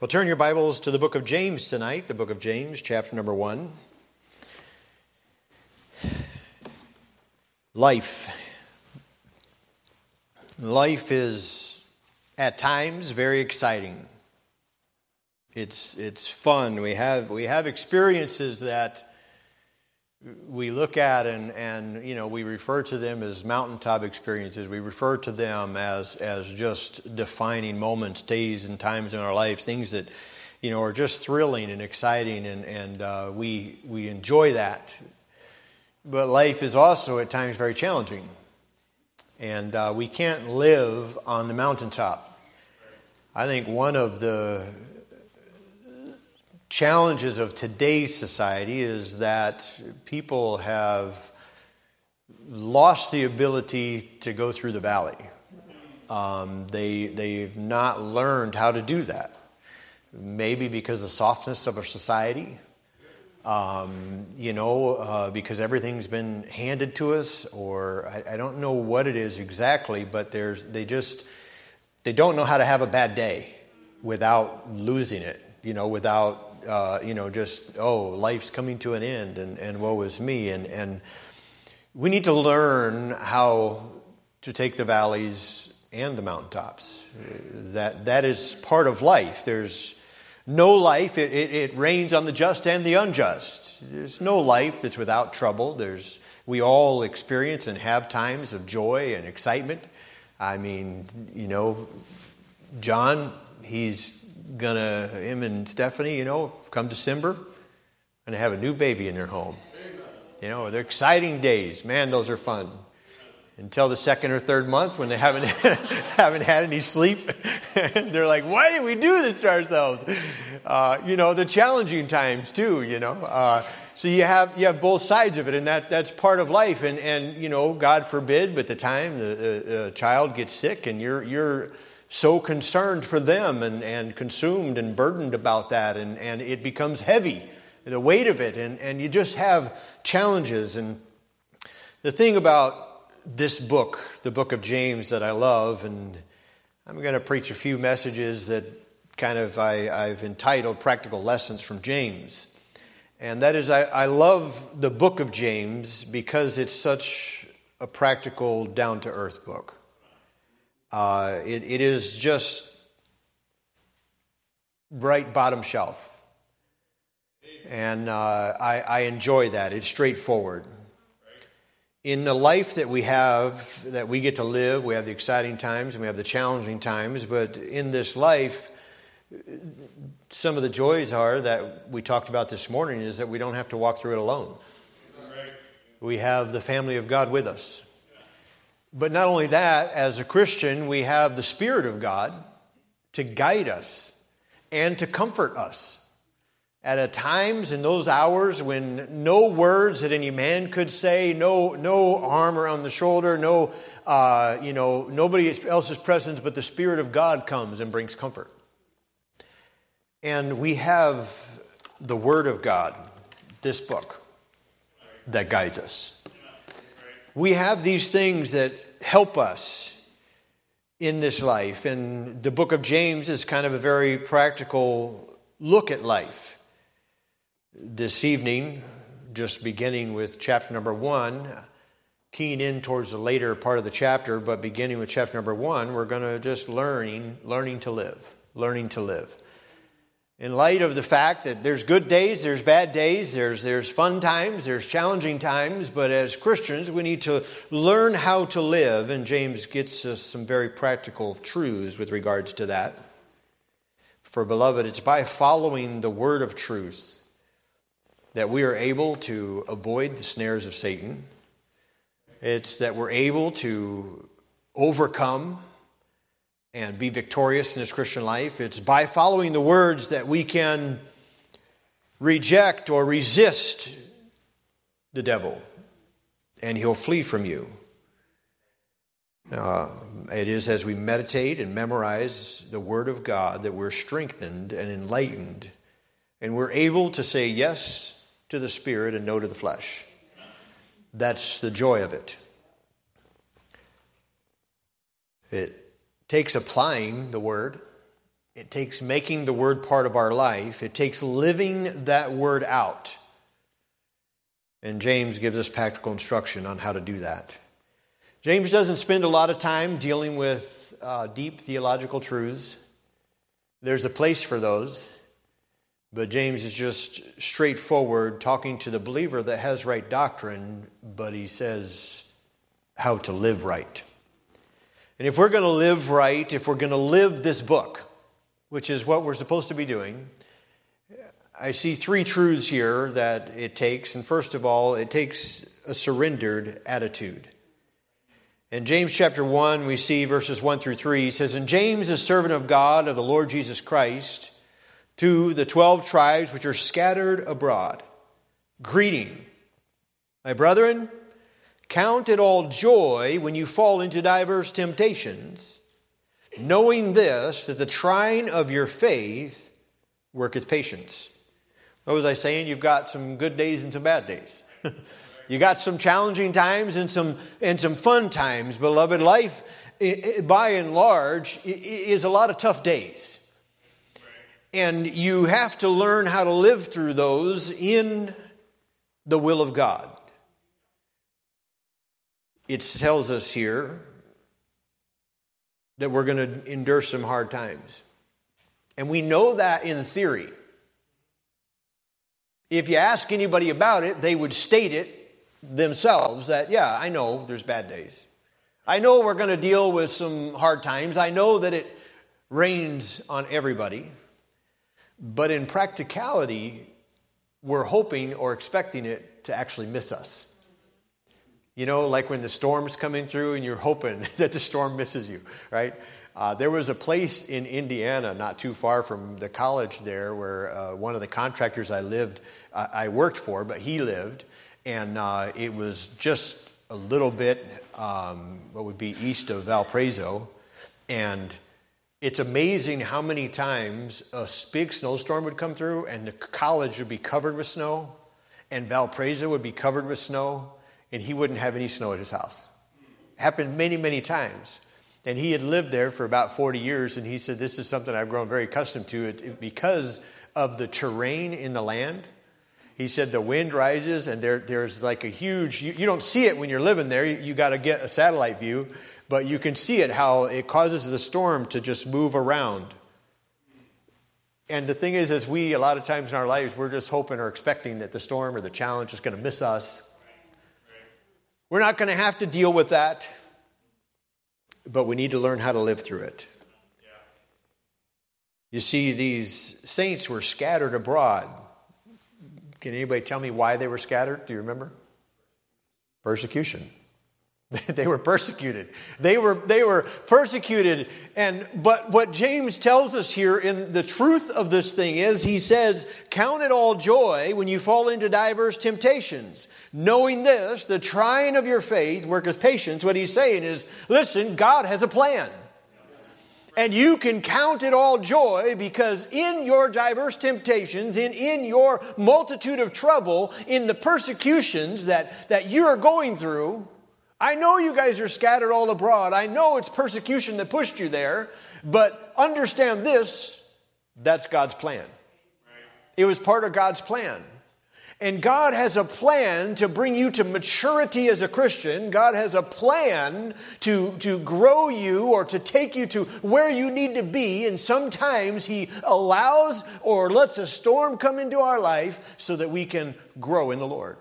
Well, turn your Bibles to the book of James tonight, the book of James, chapter number one. Life. Life is at times very exciting. It's, it's fun. We have, we have experiences that we look at and, and you know we refer to them as mountaintop experiences. We refer to them as as just defining moments days and times in our lives things that you know are just thrilling and exciting and and uh, we we enjoy that. But life is also at times very challenging. And uh, we can't live on the mountaintop. I think one of the challenges of today's society is that people have lost the ability to go through the valley. Um, they, they've not learned how to do that. Maybe because of the softness of our society, um, you know, uh, because everything's been handed to us, or I, I, don't know what it is exactly, but there's, they just, they don't know how to have a bad day without losing it, you know, without uh, you know, just, oh, life's coming to an end and, and woe is me. And, and we need to learn how to take the valleys and the mountaintops. That, that is part of life. There's no life, it, it, it rains on the just and the unjust. There's no life that's without trouble. There's, we all experience and have times of joy and excitement. I mean, you know, John, he's gonna him and Stephanie, you know, come December, and have a new baby in their home. You know, they're exciting days. Man, those are fun. Until the second or third month when they haven't haven't had any sleep, and they're like, "Why did we do this to ourselves?" Uh, you know, the challenging times too. You know, uh, so you have you have both sides of it, and that that's part of life. And and you know, God forbid, but the time the child gets sick, and you're you're so concerned for them and, and consumed and burdened about that, and, and it becomes heavy, the weight of it, and, and you just have challenges. And the thing about this book, the book of James, that I love, and I'm going to preach a few messages that kind of I, I've entitled Practical Lessons from James. And that is, I, I love the book of James because it's such a practical, down to earth book. Uh, it, it is just right bottom shelf. And uh, I, I enjoy that. It's straightforward. In the life that we have, that we get to live, we have the exciting times and we have the challenging times, but in this life, some of the joys are that we talked about this morning is that we don't have to walk through it alone. We have the family of God with us. But not only that, as a Christian, we have the Spirit of God to guide us and to comfort us. At a times in those hours when no words that any man could say, no, no arm around the shoulder, no, uh, you know, nobody else's presence, but the Spirit of God comes and brings comfort. And we have the Word of God, this book, that guides us. We have these things that help us in this life. And the book of James is kind of a very practical look at life. This evening, just beginning with chapter number one, keying in towards the later part of the chapter, but beginning with chapter number one, we're going to just learning, learning to live, learning to live in light of the fact that there's good days, there's bad days, there's, there's fun times, there's challenging times, but as Christians, we need to learn how to live, and James gets us some very practical truths with regards to that. For, beloved, it's by following the word of truth that we are able to avoid the snares of Satan. It's that we're able to overcome and be victorious in this Christian life. It's by following the words that we can reject or resist the devil, and he'll flee from you. Uh, it is as we meditate and memorize the Word of God that we're strengthened and enlightened, and we're able to say yes to the Spirit and no to the flesh. That's the joy of it. It takes applying the word It takes making the word part of our life. It takes living that word out. And James gives us practical instruction on how to do that. James doesn't spend a lot of time dealing with uh, deep theological truths. There's a place for those. But James is just straightforward, talking to the believer that has right doctrine, but he says how to live right. And if we're going to live right, if we're going to live this book, which is what we're supposed to be doing, I see three truths here that it takes. And first of all, it takes a surrendered attitude. In James chapter 1, we see verses 1 through 3, he says, And James, a servant of God, of the Lord Jesus Christ, to the 12 tribes which are scattered abroad, greeting. My brethren, count it all joy when you fall into diverse temptations, knowing this, that the trying of your faith worketh patience. What was I saying? You've got some good days and some bad days. you got some challenging times and some and some fun times, beloved. Life, by and large, is a lot of tough days, and you have to learn how to live through those in the will of God. It tells us here that we're going to endure some hard times. And we know that in theory. If you ask anybody about it, they would state it themselves that, yeah, I know there's bad days. I know we're going to deal with some hard times. I know that it rains on everybody. But in practicality, we're hoping or expecting it to actually miss us. You know, like when the storm's coming through and you're hoping that the storm misses you, right? Uh, there was a place in Indiana, not too far from the college there, where uh, one of the contractors I lived, uh, I worked for, but he lived, and uh, it was just a little bit, um, what would be east of Valparaiso, and it's amazing how many times a big snowstorm would come through, and the college would be covered with snow, and Valparaiso would be covered with snow, and he wouldn't have any snow at his house. It happened many, many times. And he had lived there for about 40 years, and he said, This is something I've grown very accustomed to it, it, because of the terrain in the land. He said the wind rises, and there, there's like a huge, you, you don't see it when you're living there, you, you got to get a satellite view, but you can see it how it causes the storm to just move around. And the thing is, as we, a lot of times in our lives, we're just hoping or expecting that the storm or the challenge is going to miss us. We're not going to have to deal with that but we need to learn how to live through it. You see, these saints were scattered abroad. Can anybody tell me why they were scattered? Do you remember? Persecution. they were persecuted. They were, they were persecuted. And, but what James tells us here in the truth of this thing is he says, Count it all joy when you fall into diverse temptations. Knowing this, the trying of your faith worketh patience. What he's saying is, listen, God has a plan. And you can count it all joy because in your diverse temptations, in, in your multitude of trouble, in the persecutions that, that you are going through, I know you guys are scattered all abroad. I know it's persecution that pushed you there, but understand this that's God's plan. It was part of God's plan. And God has a plan to bring you to maturity as a Christian. God has a plan to, to grow you or to take you to where you need to be. And sometimes He allows or lets a storm come into our life so that we can grow in the Lord.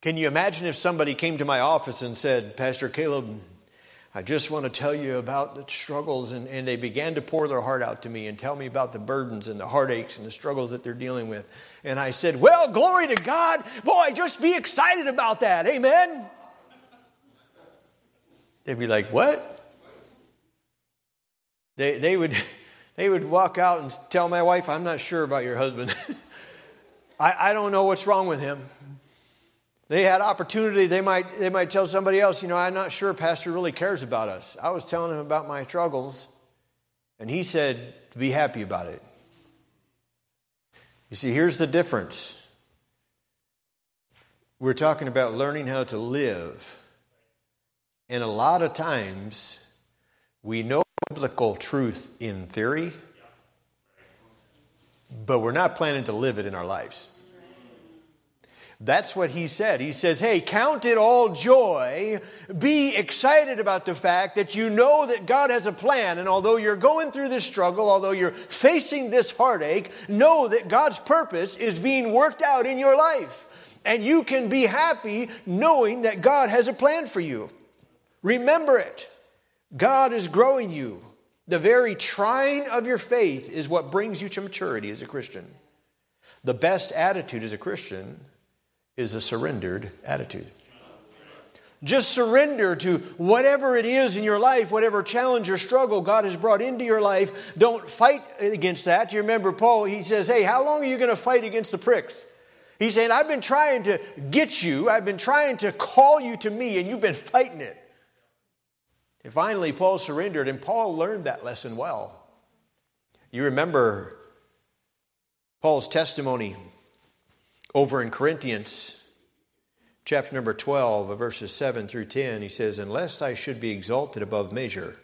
Can you imagine if somebody came to my office and said, Pastor Caleb, I just want to tell you about the struggles, and, and they began to pour their heart out to me and tell me about the burdens and the heartaches and the struggles that they're dealing with. And I said, Well, glory to God. Boy, just be excited about that. Amen. They'd be like, What? They, they, would, they would walk out and tell my wife, I'm not sure about your husband. I, I don't know what's wrong with him. They had opportunity, they might, they might tell somebody else, you know, I'm not sure Pastor really cares about us. I was telling him about my struggles, and he said to be happy about it. You see, here's the difference. We're talking about learning how to live. And a lot of times, we know biblical truth in theory, but we're not planning to live it in our lives. That's what he said. He says, Hey, count it all joy. Be excited about the fact that you know that God has a plan. And although you're going through this struggle, although you're facing this heartache, know that God's purpose is being worked out in your life. And you can be happy knowing that God has a plan for you. Remember it. God is growing you. The very trying of your faith is what brings you to maturity as a Christian. The best attitude as a Christian is a surrendered attitude. Just surrender to whatever it is in your life, whatever challenge or struggle God has brought into your life. Don't fight against that. You remember Paul, he says, Hey, how long are you going to fight against the pricks? He's saying, I've been trying to get you, I've been trying to call you to me, and you've been fighting it. And finally, Paul surrendered, and Paul learned that lesson well. You remember Paul's testimony over in Corinthians, chapter number 12, verses 7 through 10, he says, Unless I should be exalted above measure,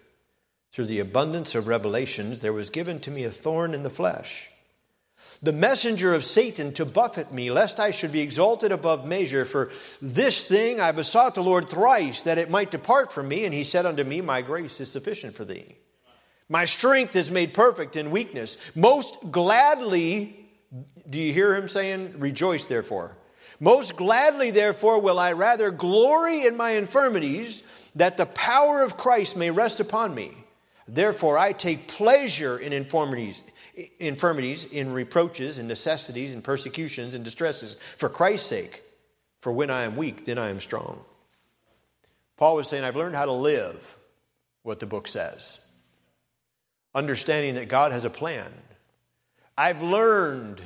through the abundance of revelations, there was given to me a thorn in the flesh. The messenger of Satan to buffet me, lest I should be exalted above measure. For this thing I besought the Lord thrice, that it might depart from me. And he said unto me, My grace is sufficient for thee. My strength is made perfect in weakness. Most gladly do you hear him saying, Rejoice, therefore? Most gladly, therefore, will I rather glory in my infirmities, that the power of Christ may rest upon me. Therefore, I take pleasure in infirmities, infirmities, in reproaches, in necessities, in persecutions, and distresses, for Christ's sake. For when I am weak, then I am strong. Paul was saying, I've learned how to live what the book says, understanding that God has a plan I've learned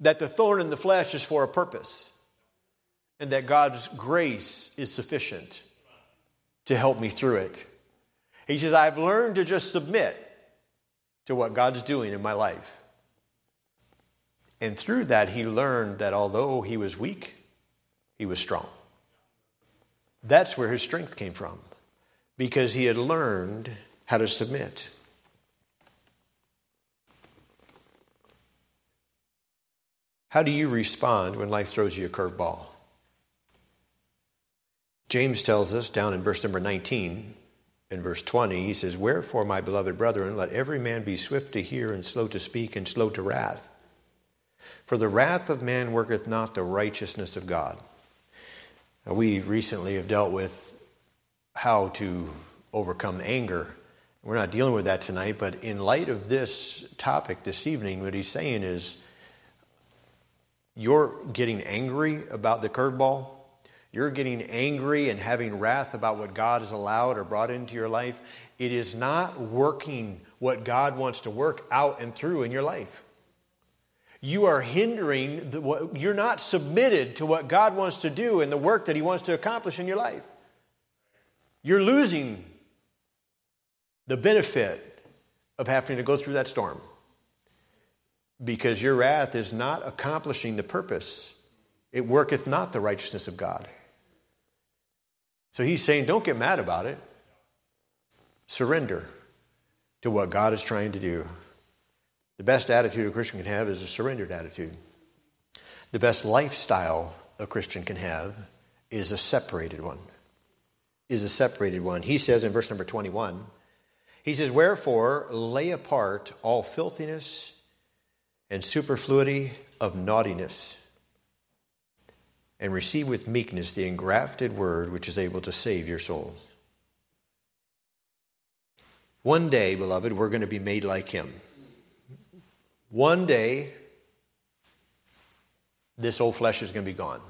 that the thorn in the flesh is for a purpose and that God's grace is sufficient to help me through it. He says, I've learned to just submit to what God's doing in my life. And through that, he learned that although he was weak, he was strong. That's where his strength came from, because he had learned how to submit. How do you respond when life throws you a curveball? James tells us down in verse number 19, in verse 20, he says, Wherefore, my beloved brethren, let every man be swift to hear and slow to speak and slow to wrath. For the wrath of man worketh not the righteousness of God. Now, we recently have dealt with how to overcome anger. We're not dealing with that tonight, but in light of this topic this evening, what he's saying is you're getting angry about the curveball, you're getting angry and having wrath about what God has allowed or brought into your life, it is not working what God wants to work out and through in your life. You are hindering, the, what, you're not submitted to what God wants to do and the work that He wants to accomplish in your life. You're losing the benefit of having to go through that storm because your wrath is not accomplishing the purpose. It worketh not the righteousness of God. So he's saying, don't get mad about it. Surrender to what God is trying to do. The best attitude a Christian can have is a surrendered attitude. The best lifestyle a Christian can have is a separated one. Is a separated one. He says in verse number 21, he says, Wherefore lay apart all filthiness and superfluity of naughtiness, and receive with meekness the engrafted word which is able to save your souls. One day, beloved, we're going to be made like him. One day, this old flesh is going to be gone.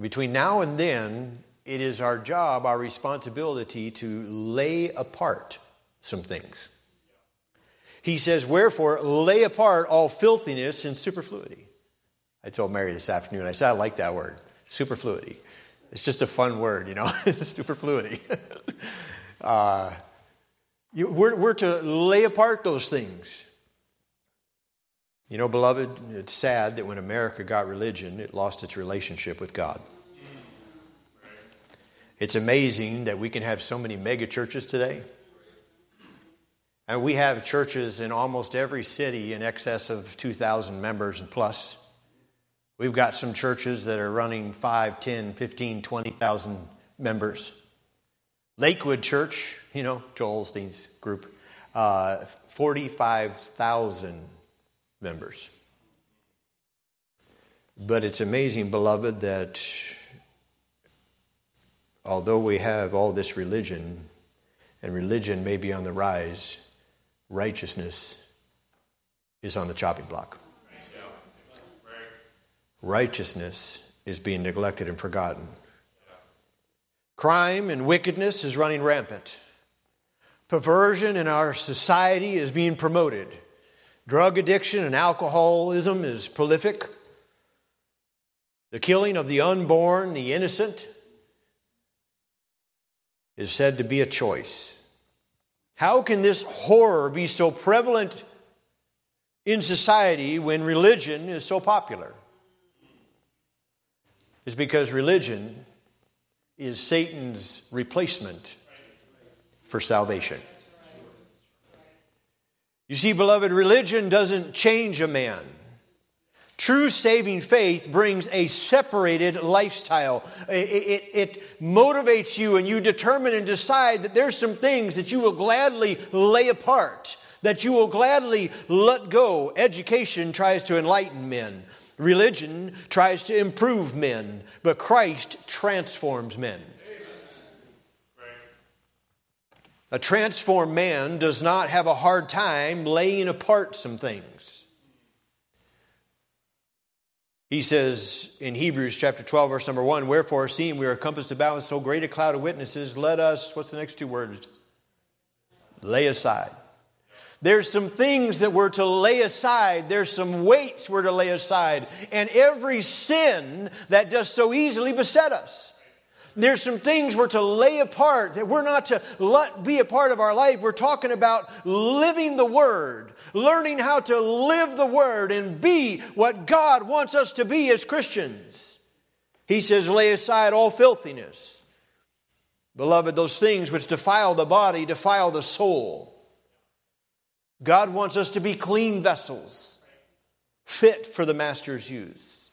Between now and then, it is our job, our responsibility to lay apart some things. He says, Wherefore, lay apart all filthiness and superfluity. I told Mary this afternoon, I said, I like that word, superfluity. It's just a fun word, you know, superfluity. uh, you, we're, we're to lay apart those things. You know, beloved, it's sad that when America got religion, it lost its relationship with God. It's amazing that we can have so many mega churches today And we have churches in almost every city in excess of 2,000 members and plus. We've got some churches that are running 5, 10, 15, 20,000 members. Lakewood Church, you know, Joel Osteen's group, uh, 45,000 members. But it's amazing, beloved, that although we have all this religion, and religion may be on the rise, righteousness is on the chopping block. Righteousness is being neglected and forgotten. Crime and wickedness is running rampant. Perversion in our society is being promoted. Drug addiction and alcoholism is prolific. The killing of the unborn, the innocent, is said to be a choice. How can this horror be so prevalent in society when religion is so popular? Is because religion is Satan's replacement for salvation. You see, beloved, religion doesn't change a man. True saving faith brings a separated lifestyle. It, it, it, motivates you, and you determine and decide that there's some things that you will gladly lay apart, that you will gladly let go. Education tries to enlighten men, religion tries to improve men, but Christ transforms men. A transformed man does not have a hard time laying apart some things. He says in Hebrews chapter 12, verse number 1 Wherefore, seeing we are compassed about with so great a cloud of witnesses, let us, what's the next two words? Lay aside. There's some things that we're to lay aside. There's some weights we're to lay aside. And every sin that does so easily beset us. There's some things we're to lay apart that we're not to let be a part of our life. We're talking about living the Word, learning how to live the Word and be what God wants us to be as Christians. He says, lay aside all filthiness. Beloved, those things which defile the body defile the soul. God wants us to be clean vessels, fit for the Master's use.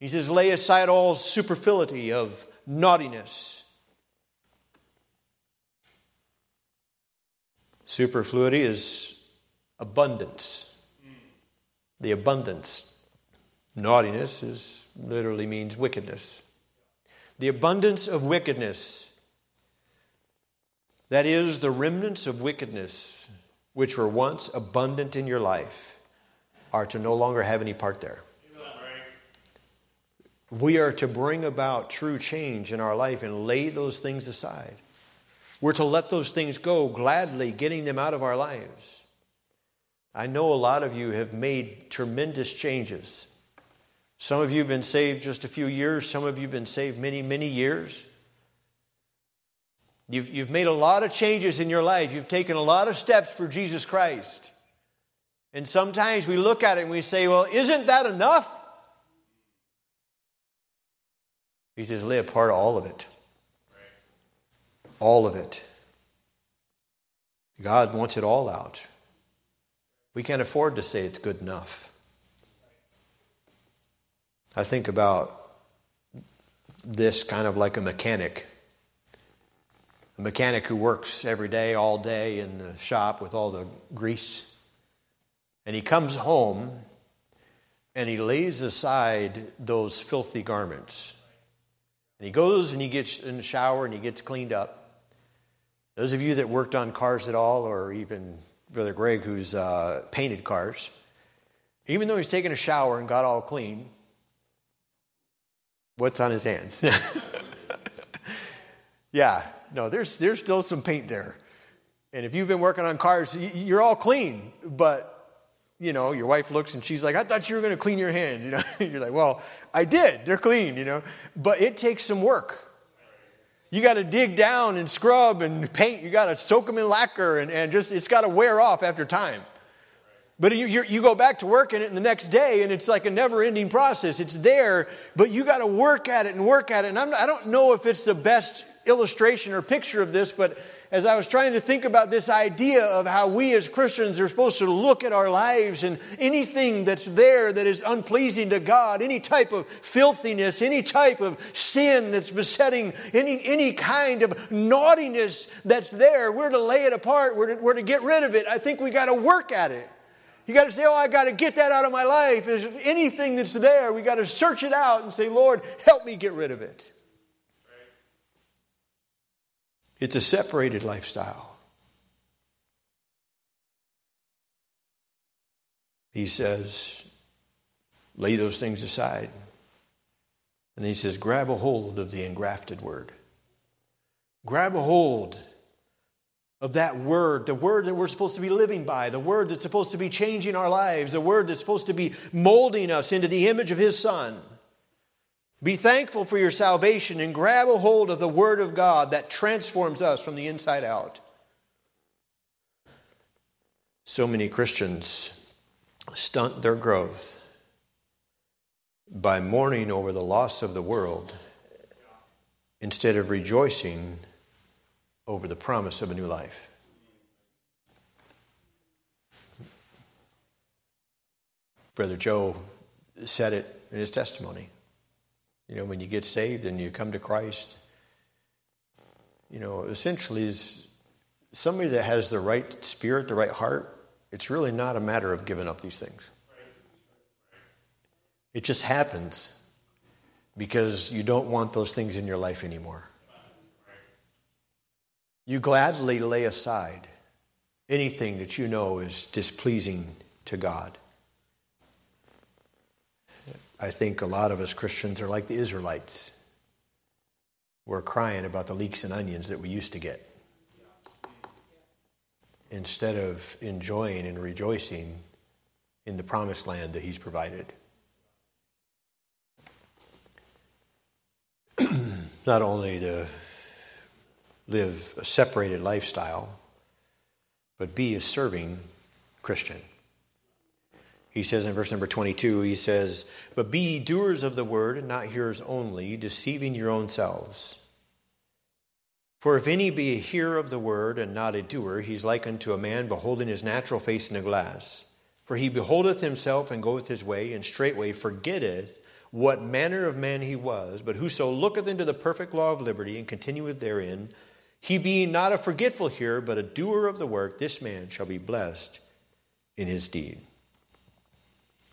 He says, lay aside all superfluity of naughtiness Superfluity is abundance. The abundance. Naughtiness is literally means wickedness. The abundance of wickedness. That is the remnants of wickedness which were once abundant in your life are to no longer have any part there. We are to bring about true change in our life and lay those things aside. We're to let those things go gladly, getting them out of our lives. I know a lot of you have made tremendous changes. Some of you have been saved just a few years, some of you have been saved many, many years. You've, you've made a lot of changes in your life. You've taken a lot of steps for Jesus Christ. And sometimes we look at it and we say, well, isn't that enough? He says, lay apart all of it. All of it. God wants it all out. We can't afford to say it's good enough. I think about this kind of like a mechanic. A mechanic who works every day, all day in the shop with all the grease. And he comes home and he lays aside those filthy garments. And he goes and he gets in the shower and he gets cleaned up. Those of you that worked on cars at all, or even Brother Greg, who's uh, painted cars, even though he's taken a shower and got all clean, what's on his hands? yeah, no, there's, there's still some paint there. And if you've been working on cars, you're all clean, but you know, your wife looks and she's like, I thought you were going to clean your hands. You know, you're like, well, I did. They're clean, you know, but it takes some work. You got to dig down and scrub and paint. You got to soak them in lacquer and, and just, it's got to wear off after time. But you, you go back to work in it the next day and it's like a never ending process. It's there, but you got to work at it and work at it. And I'm, I don't know if it's the best illustration or picture of this, but as I was trying to think about this idea of how we as Christians are supposed to look at our lives and anything that's there that is unpleasing to God, any type of filthiness, any type of sin that's besetting, any, any kind of naughtiness that's there, we're to lay it apart, we're to, we're to get rid of it. I think we got to work at it. You got to say, Oh, I got to get that out of my life. Is anything that's there, we got to search it out and say, Lord, help me get rid of it. It's a separated lifestyle. He says, lay those things aside. And he says, grab a hold of the engrafted word. Grab a hold of that word, the word that we're supposed to be living by, the word that's supposed to be changing our lives, the word that's supposed to be molding us into the image of his son. Be thankful for your salvation and grab a hold of the Word of God that transforms us from the inside out. So many Christians stunt their growth by mourning over the loss of the world instead of rejoicing over the promise of a new life. Brother Joe said it in his testimony. You know, when you get saved and you come to Christ, you know, essentially is somebody that has the right spirit, the right heart, it's really not a matter of giving up these things. It just happens because you don't want those things in your life anymore. You gladly lay aside anything that you know is displeasing to God. I think a lot of us Christians are like the Israelites. We're crying about the leeks and onions that we used to get instead of enjoying and rejoicing in the promised land that He's provided. Not only to live a separated lifestyle, but be a serving Christian. He says in verse number 22, he says, But be ye doers of the word and not hearers only, deceiving your own selves. For if any be a hearer of the word and not a doer, he's like unto a man beholding his natural face in a glass. For he beholdeth himself and goeth his way, and straightway forgetteth what manner of man he was. But whoso looketh into the perfect law of liberty and continueth therein, he being not a forgetful hearer, but a doer of the work, this man shall be blessed in his deed.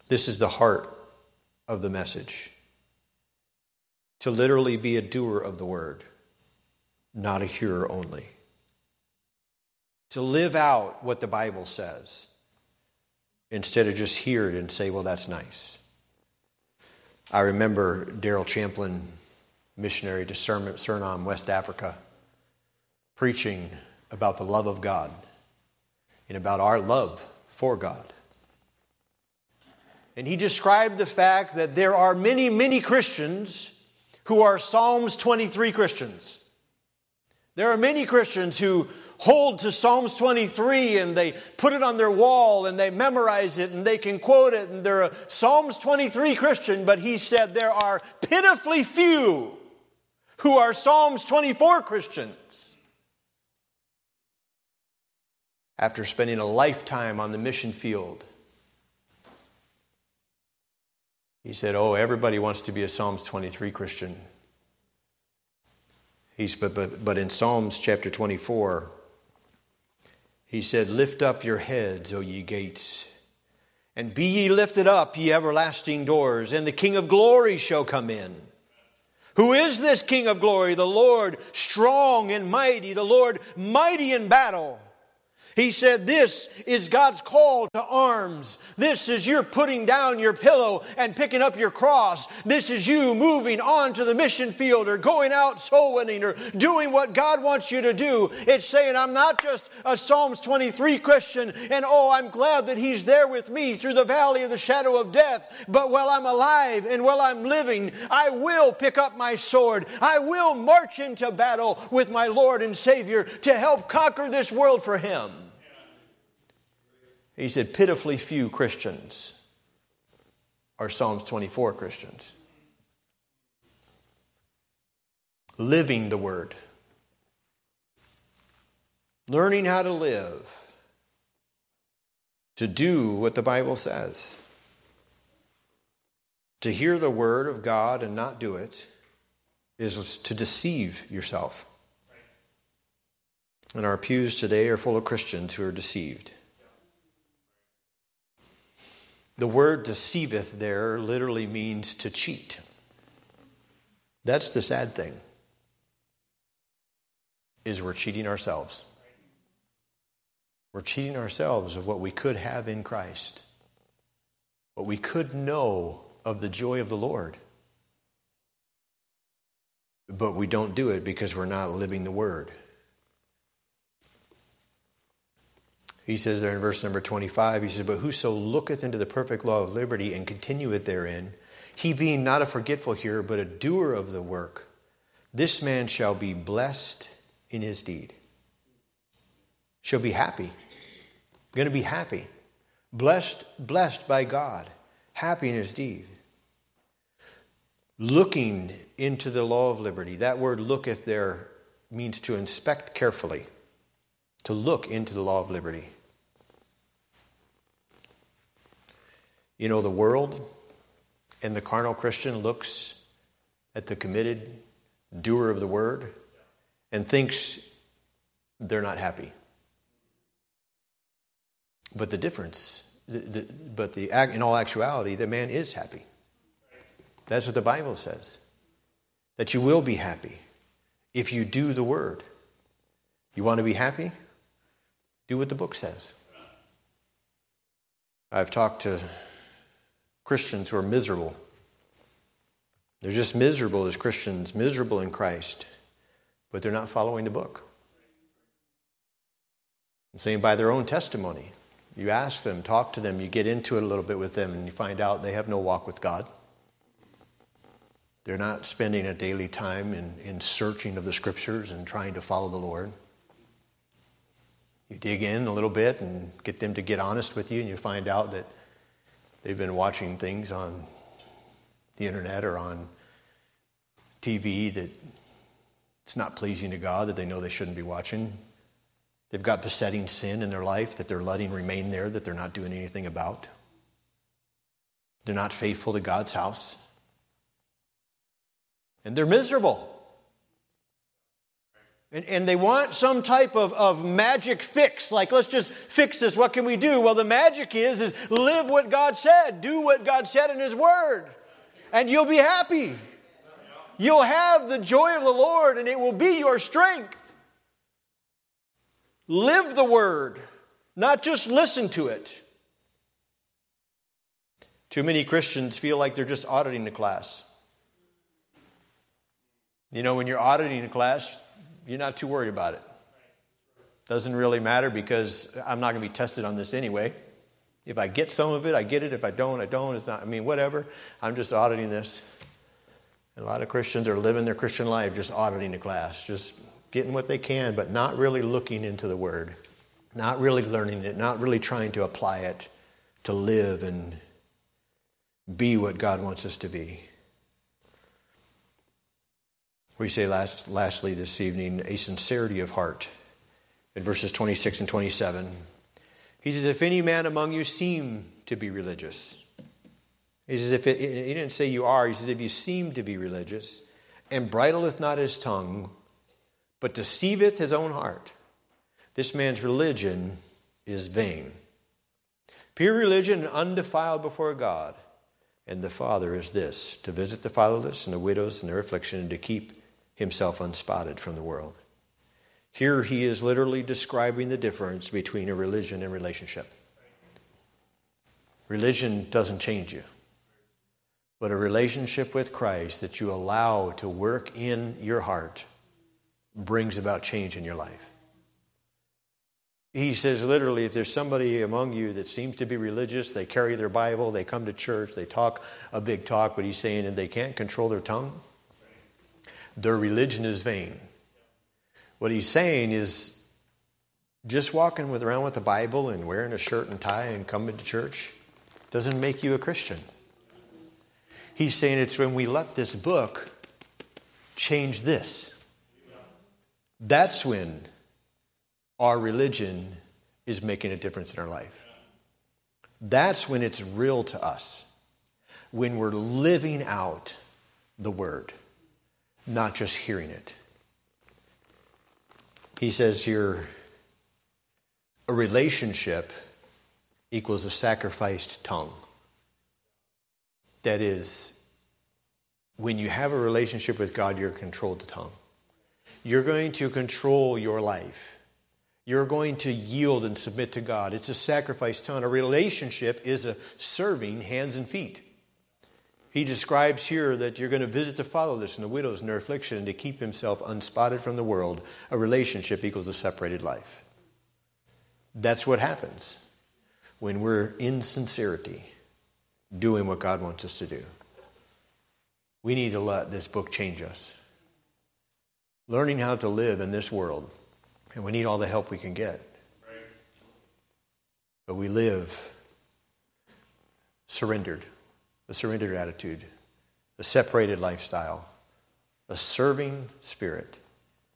This is the heart of the message. To literally be a doer of the word, not a hearer only. To live out what the Bible says instead of just hear it and say, well, that's nice. I remember Daryl Champlin, missionary to Suriname, West Africa, preaching about the love of God and about our love for God. And he described the fact that there are many, many Christians who are Psalms 23 Christians. There are many Christians who hold to Psalms 23 and they put it on their wall and they memorize it and they can quote it and they're a Psalms 23 Christian, but he said there are pitifully few who are Psalms 24 Christians. After spending a lifetime on the mission field, He said, Oh, everybody wants to be a Psalms 23 Christian. He's, but, but, but in Psalms chapter 24, he said, Lift up your heads, O ye gates, and be ye lifted up, ye everlasting doors, and the King of glory shall come in. Who is this King of glory? The Lord strong and mighty, the Lord mighty in battle. He said, This is God's call to arms. This is your putting down your pillow and picking up your cross. This is you moving on to the mission field or going out soul winning or doing what God wants you to do. It's saying, I'm not just a Psalms 23 Christian and oh, I'm glad that He's there with me through the valley of the shadow of death. But while I'm alive and while I'm living, I will pick up my sword. I will march into battle with my Lord and Savior to help conquer this world for Him. He said, pitifully few Christians are Psalms 24 Christians. Living the Word. learning how to live, to do what the Bible says. To hear the word of God and not do it is to deceive yourself. And our pews today are full of Christians who are deceived. The word deceiveth there literally means to cheat. That's the sad thing. Is we're cheating ourselves. We're cheating ourselves of what we could have in Christ. What we could know of the joy of the Lord. But we don't do it because we're not living the word. He says there in verse number 25, he says, But whoso looketh into the perfect law of liberty and continueth therein, he being not a forgetful hearer, but a doer of the work, this man shall be blessed in his deed. Shall be happy. Going to be happy. Blessed, blessed by God. Happy in his deed. Looking into the law of liberty. That word looketh there means to inspect carefully, to look into the law of liberty. You know, the world and the carnal Christian looks at the committed doer of the word and thinks they're not happy. But the difference, but the, in all actuality, the man is happy. That's what the Bible says. That you will be happy if you do the word. You want to be happy? Do what the book says. I've talked to Christians who are miserable. They're just miserable as Christians, miserable in Christ, but they're not following the book. I'm saying by their own testimony. You ask them, talk to them, you get into it a little bit with them, and you find out they have no walk with God. They're not spending a daily time in, in searching of the scriptures and trying to follow the Lord. You dig in a little bit and get them to get honest with you, and you find out that they've been watching things on the internet or on TV that it's not pleasing to God, that they know they shouldn't be watching. They've got besetting sin in their life that they're letting remain there, that they're not doing anything about. They're not faithful to God's house. And they're miserable. And, and they want some type of, of magic fix, like let's just fix this. What can we do? Well, the magic is, is live what God said, do what God said in His Word, and you'll be happy. You'll have the joy of the Lord, and it will be your strength. Live the word, not just listen to it. Too many Christians feel like they're just auditing the class. You know, when you're auditing a class, you're not too worried about it. Doesn't really matter because I'm not going to be tested on this anyway. If I get some of it, I get it. If I don't, I don't. It's not, I mean, whatever. I'm just auditing this. And a lot of Christians are living their Christian life just auditing the class, just getting what they can, but not really looking into the Word, not really learning it, not really trying to apply it to live and be what God wants us to be. We say last, lastly this evening a sincerity of heart. In verses 26 and 27, he says, If any man among you seem to be religious, he says, if it, he didn't say you are, he says, if you seem to be religious, and bridleth not his tongue, but deceiveth his own heart. This man's religion is vain. Pure religion and undefiled before God. And the Father is this to visit the fatherless and the widows in their affliction and to keep himself unspotted from the world. Here he is literally describing the difference between a religion and relationship. Religion doesn't change you, but a relationship with Christ that you allow to work in your heart brings about change in your life. He says literally, if there's somebody among you that seems to be religious, they carry their Bible, they come to church, they talk a big talk, but he's saying, and they can't control their tongue, their religion is vain. What he's saying is just walking with, around with the Bible and wearing a shirt and tie and coming to church doesn't make you a Christian. He's saying it's when we let this book change this. That's when our religion is making a difference in our life. That's when it's real to us, when we're living out the word, not just hearing it. He says here a relationship equals a sacrificed tongue. That is, when you have a relationship with God, you're controlled the tongue. You're going to control your life. You're going to yield and submit to God. It's a sacrifice tongue. A relationship is a serving hands and feet. He describes here that you're going to visit the fatherless and the widows in their affliction to keep himself unspotted from the world. A relationship equals a separated life. That's what happens when we're in sincerity doing what God wants us to do. We need to let this book change us. Learning how to live in this world, and we need all the help we can get. But we live surrendered, a surrendered attitude, a separated lifestyle, a serving spirit.